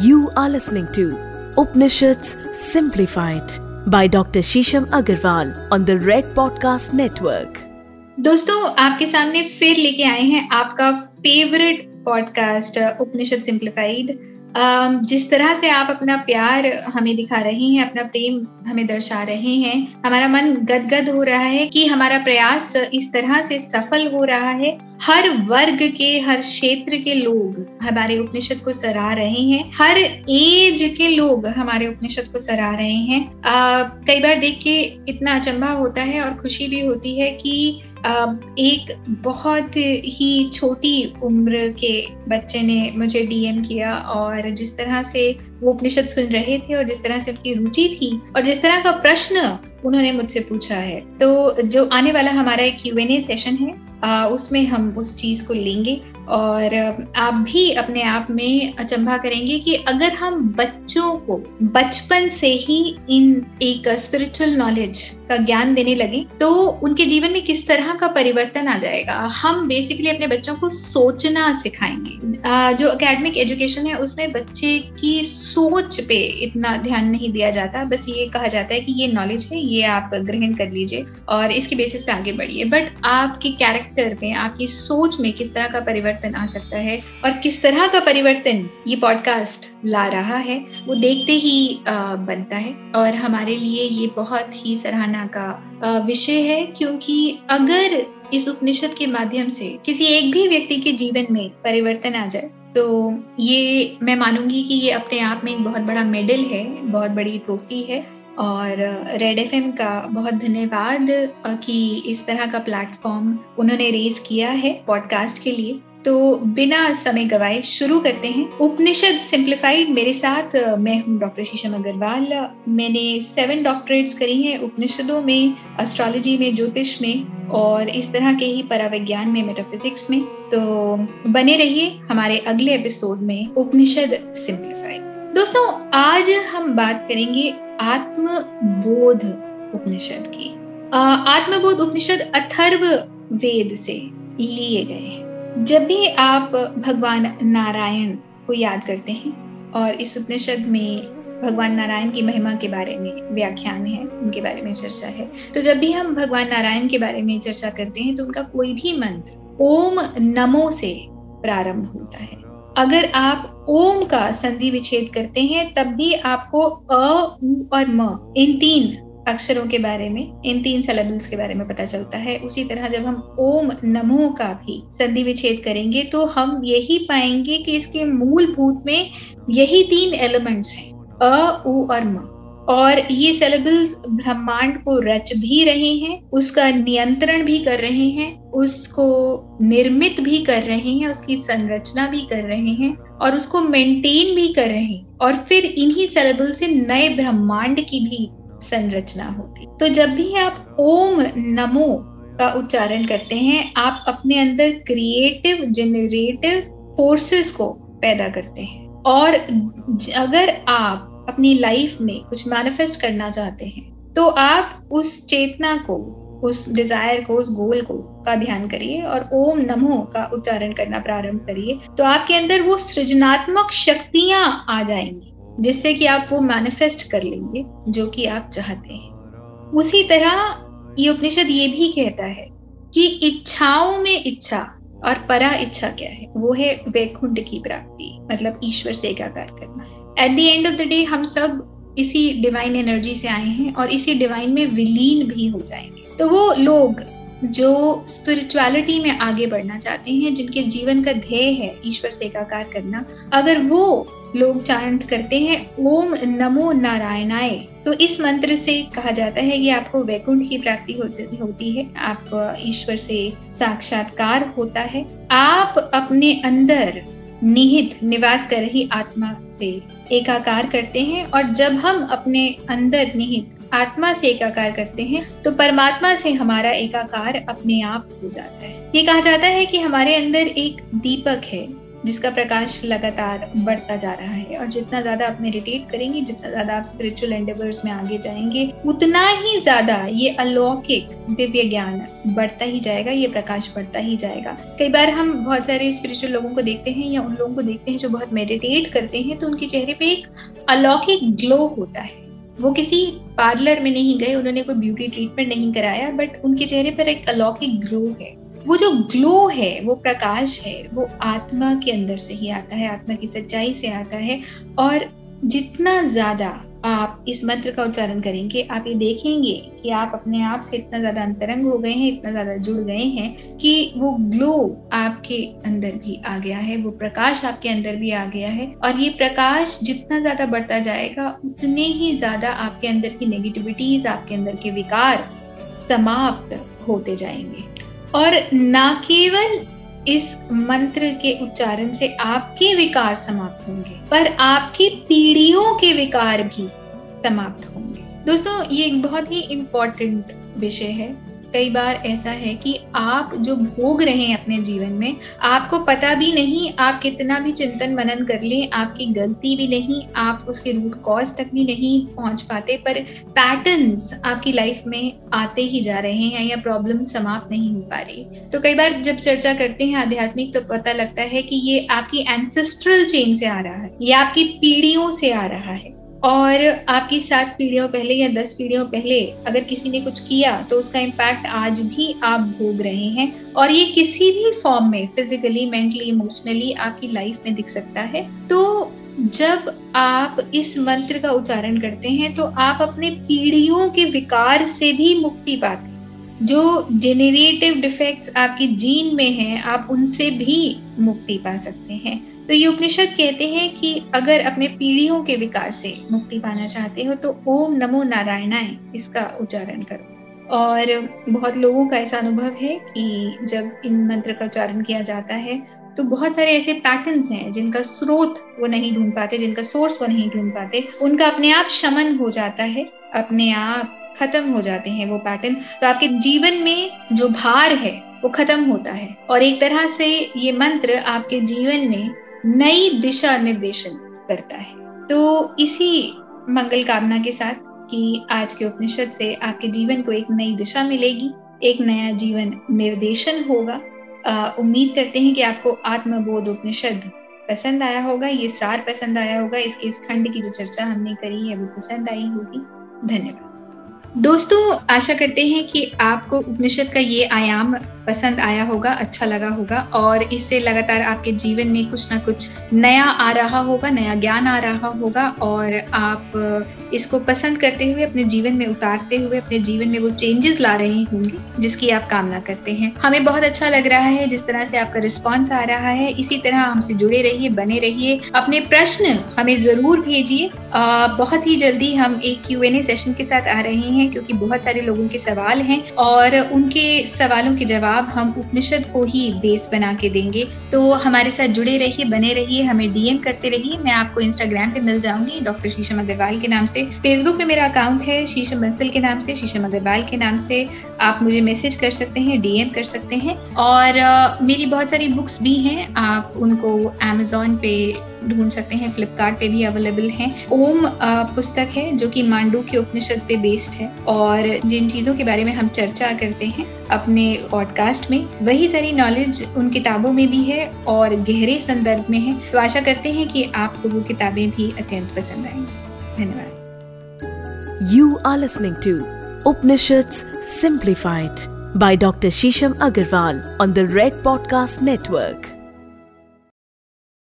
You are listening to Upanishads Simplified by Dr. Shisham Agarwal on the Red Podcast Network. दोस्तों आपके सामने फिर लेके आए हैं आपका फेवरेट पॉडकास्ट उपनिषद सिंप्लीफाइड जिस तरह से आप अपना प्यार हमें दिखा रहे हैं, अपना प्रेम हमें दर्शा रहे हैं, हमारा मन गदगद हो रहा है कि हमारा प्रयास इस तरह से सफल हो रहा है। हर वर्ग के, हर क्षेत्र के लोग हमारे उपनिषद को सराह रहे हैं। हर एज के लोग हमारे उपनिषद को सराह रहे हैं। कई बार देख के इतना अचंभा होता है और खुशी भी होती है कि एक बहुत ही छोटी उम्र के बच्चे ने मुझे डीएम किया और जिस तरह से वो उपनिषद सुन रहे थे और जिस तरह से उनकी रुचि थी और जिस तरह का प्रश्न उन्होंने मुझसे पूछा है। तो जो आने वाला हमारा एक क्यू सेशन है उसमें हम उस चीज़ को लेंगे। और आप भी अपने आप में अचंभा करेंगे कि अगर हम बच्चों को बचपन से ही इन एक स्पिरिचुअल नॉलेज का ज्ञान देने लगे तो उनके जीवन में किस तरह का परिवर्तन आ जाएगा? हम बेसिकली अपने बच्चों को सोचना सिखाएँगे। जो अकेडमिक एजुकेशन है, उसमें बच्चे की सोच पे इतना ध्यान नहीं दिया जाता। बस ये कहा जाता है कि ये नॉलेज है, ये आप ग्रहण कर लीजिए और इसके बेसिस पे आगे बढ़िए। बट आपके कैरेक्टर में आपकी सोच में किस तरह का परिवर्तन परिवर्तन आ सकता है और किस तरह का परिवर्तन ये पॉडकास्ट ला रहा है, वो देखते ही बनता है। और हमारे लिए ये बहुत ही सराहना का विषय है क्योंकि अगर इस उपनिषद के माध्यम से किसी एक भी व्यक्ति के जीवन में परिवर्तन आ जाए तो ये मैं मानूँगी कि ये अपने आप में एक बहुत बड़ा मेडल है, बहुत बड़ी ट्रॉफी है। और रेड एफएम का बहुत धन्यवाद कि इस तरह का प्लेटफॉर्म उन्होंने रेज किया है पॉडकास्ट के लिए। तो बिना समय गवाए शुरू करते हैं। उपनिषद सिंप्लीफाइड, मेरे साथ मैं हूँ डॉक्टर शीशम अग्रवाल। मैंने सेवन डॉक्टरेट्स करी हैं उपनिषदों में एस्ट्रोलॉजी में, ज्योतिष में और इस तरह के ही पराविज्ञान में मेटाफिजिक्स में। तो बने रहिए हमारे अगले एपिसोड में उपनिषद सिंप्लीफाइड। दोस्तों, आज हम बात करेंगे आत्मबोध उपनिषद की। आत्मबोध उपनिषद अथर्व वेद से लिए गए हैं। जब भी आप भगवान नारायण को याद करते हैं, और इस उपनिषद में भगवान नारायण की महिमा के बारे में व्याख्यान है, उनके बारे में चर्चा है तो जब भी हम भगवान नारायण के बारे में चर्चा करते हैं तो उनका कोई भी मंत्र ओम नमो से प्रारंभ होता है। अगर आप ओम का संधि विच्छेद करते हैं, तब भी आपको अ, उ और म इन तीन अक्षरों के बारे में, इन तीन सेलेबल्स के बारे में पता चलता है। उसी तरह जब हम ओम नमो का भी संधि विच्छेद करेंगे तो हम यही पाएँगे कि इसके मूलभूत में यही तीन एलिमेंट्स हैं। अ, उ और म। और ये सेलेबल्स ब्रह्मांड को रच भी रहे हैं, उसका नियंत्रण भी कर रहे हैं, उसको निर्मित भी कर रहे हैं, उसकी संरचना भी कर रहे हैं, और उसको मेंटेन भी कर रहे हैं। और फिर इन्हीं सेलेबल से नए ब्रह्मांड की भी संरचना होती। तो जब भी आप ओम नमो का उच्चारण करते हैं, आप अपने अंदर क्रिएटिव जेनरेटिव फोर्सेस को पैदा करते हैं। और अगर आप अपनी लाइफ में कुछ मैनिफेस्ट करना चाहते हैं तो आप उस चेतना को, उस डिज़ायर को, उस गोल को का ध्यान करिए और ओम नमो का उच्चारण करना प्रारंभ करिए तो आपके अंदर वो सृजनात्मक शक्तियाँ आ जाएँगी। जिससे कि आप वो मैनिफेस्ट कर लेंगे, जो कि आप चाहते हैं। उसी तरह ये उपनिषद ये भी कहता है कि इच्छाओं में इच्छा और परा इच्छा क्या है? वो है वैकुंठ की प्राप्ति मतलब ईश्वर से एकाकार करना। At the end of the day हम सब इसी डिवाइन एनर्जी से आए हैं और इसी डिवाइन में विलीन भी हो जाएँगे। तो वो लोग जो स्पिरिचुअलिटी में आगे बढ़ना चाहते हैं, जिनके जीवन का ध्येय है ईश्वर से एकाकार करना, अगर वो लोग चांट करते हैं, ओम नमो नारायणाय। तो इस मंत्र से कहा जाता है कि आपको वैकुंठ की प्राप्ति होती है, आप ईश्वर से साक्षात्कार होता है। आप अपने अंदर निहित निवास कर रही आत्मा से एकाकार करते हैं, और जब हम अपने अंदर निहित आत्मा से एकाकार करते हैं तो परमात्मा से हमारा एकाकार अपने आप हो जाता है। ये कहा जाता है कि हमारे अंदर एक दीपक है, जिसका प्रकाश लगातार बढ़ता जा रहा है, और जितना ज़्यादा आप मेडिटेट करेंगे, जितना ज़्यादा आप स्पिरिचुअल एंडेवर्स में आगे जाएँगे, उतना ही ज़्यादा ये अलौकिक दिव्य ज्ञान बढ़ता ही जाएगा, ये प्रकाश बढ़ता ही जाएगा। कई बार हम बहुत सारे स्पिरिचुअल लोगों को देखते हैं या उन लोगों को देखते हैं जो बहुत मेडिटेट करते हैं तो उनके चेहरे पे एक अलौकिक ग्लो होता है। वो किसी पार्लर में नहीं गए, उन्होंने कोई ब्यूटी ट्रीटमेंट नहीं कराया बट उनके चेहरे पर एक अलौकिक ग्लो है। वो जो ग्लो है, वो प्रकाश है, वो आत्मा के अंदर से ही आता है, आत्मा की सच्चाई से आता है। और जितना ज़्यादा आप इस मंत्र का उच्चारण करेंगे, आप ये देखेंगे कि आप अपने आप से इतना ज़्यादा अंतरंग हो गए हैं, इतना ज़्यादा जुड़ गए हैं कि वो ग्लो आपके अंदर भी आ गया है, वो प्रकाश आपके अंदर भी आ गया है। और ये प्रकाश जितना ज़्यादा बढ़ता जाएगा, उतने ही ज़्यादा आपके अंदर की नेगेटिविटीज आपके अंदर के विकार समाप्त होते जाएँगे। और ना केवल इस मंत्र के उच्चारण से आपके विकार समाप्त होंगे, पर आपकी पीढ़ियों के विकार भी समाप्त होंगे। दोस्तों, ये एक बहुत ही इम्पोर्टेंट विषय है। कई बार ऐसा है कि आप जो भोग रहे हैं अपने जीवन में, आपको पता भी नहीं, आप कितना भी चिंतन मनन कर लें, आपकी गलती भी नहीं, आप उसके रूट कॉज तक भी नहीं पहुँच पाते, पर पैटर्न्स आपकी लाइफ में आते ही जा रहे हैं या प्रॉब्लम समाप्त नहीं हो पा रही। तो कई बार जब चर्चा करते हैं आध्यात्मिक तो पता लगता है कि ये आपकी एंसेस्ट्रल चेन से आ रहा है, ये आपकी पीढ़ियों से आ रहा है। और आपकी सात पीढ़ियों पहले या दस पीढ़ियों पहले अगर किसी ने कुछ किया तो उसका इम्पैक्ट आज भी आप भोग रहे हैं। और ये किसी भी फॉर्म में फिजिकली मेंटली इमोशनली आपकी लाइफ में दिख सकता है। तो जब आप इस मंत्र का उच्चारण करते हैं तो आप अपने पीढ़ियों के विकार से भी मुक्ति पाते जो जेनेरेटिव डिफेक्ट्स आपकी जीन में हैं, आप उनसे भी मुक्ति पा सकते हैं। तो ये उपनिषद कहते हैं कि अगर अपने पीढ़ियों के विकार से मुक्ति पाना चाहते हो तो ओम नमो नारायणाय, इसका उच्चारण करो। और बहुत लोगों का ऐसा अनुभव है कि जब इन मंत्र का उच्चारण किया जाता है तो बहुत सारे ऐसे पैटर्न्स हैं जिनका स्रोत वो नहीं ढूंढ पाते, जिनका सोर्स वो नहीं ढूंढ पाते। उनका अपने आप शमन हो जाता है, अपने आप खत्म हो जाते हैं वो पैटर्न तो आपके जीवन में जो भार है, वो खत्म होता है। और एक तरह से ये मंत्र आपके जीवन में नई दिशा निर्देशन करता है। तो इसी मंगल कामना के साथ कि आज के उपनिषद से आपके जीवन को एक नई दिशा मिलेगी, एक नया जीवन निर्देशन होगा। उम्मीद करते हैं कि आपको आत्मबोध उपनिषद पसंद आया होगा, ये सार पसंद आया होगा, इसके इस खंड की जो चर्चा हमने करी है, वो पसंद आई होगी। धन्यवाद। दोस्तों, आशा करते हैं कि आपको उपनिषद का ये आयाम पसंद आया होगा अच्छा लगा होगा और इससे लगातार आपके जीवन में कुछ ना कुछ नया आ रहा होगा, नया ज्ञान आ रहा होगा और आप इसको पसंद करते हुए, अपने जीवन में उतारते हुए, अपने जीवन में वो चेंजेस ला रहे होंगे, जिसकी आप कामना करते हैं। हमें बहुत अच्छा लग रहा है, जिस तरह से आपका रिस्पॉन्स आ रहा है, इसी तरह हमसे जुड़े रहिए, बने रहिए। अपने प्रश्न हमें ज़रूर भेजिए। बहुत ही जल्दी हम एक क्यू एन ए सेशन के साथ आ रहे हैं, क्योंकि बहुत सारे लोगों के सवाल हैं और उनके सवालों के जवाब जवाब हम उपनिषद को ही बेस बना के देंगे। तो हमारे साथ जुड़े रहिए, बने रहिए, हमें डीएम करते रहिए। मैं आपको इंस्टाग्राम पे मिल जाऊँगी डॉक्टर शीशम अग्रवाल के नाम से। फेसबुक पे मेरा अकाउंट है शीशम बंसल के नाम से शीशम अग्रवाल के नाम से। आप मुझे मैसेज कर सकते हैं डीएम कर सकते हैं। और मेरी बहुत सारी बुक्स भी हैं। आप उनको अमेजोन पे ढूंढ सकते हैं फ्लिपकार्ट पे भी अवेलेबल हैं ओम पुस्तक है जो कि मांडू के उपनिषद पे बेस्ड है और जिन चीज़ों के बारे में हम चर्चा करते हैं अपने पॉडकास्ट में, वही सारी नॉलेज उन किताबों में भी है और गहरे संदर्भ में है तो आशा करते हैं कि आपको वो किताबें भी अत्यंत पसंद आएँगी धन्यवाद you are listening to Upanishad simplified by Dr. Shisham Agarwal on the Red Podcast Network.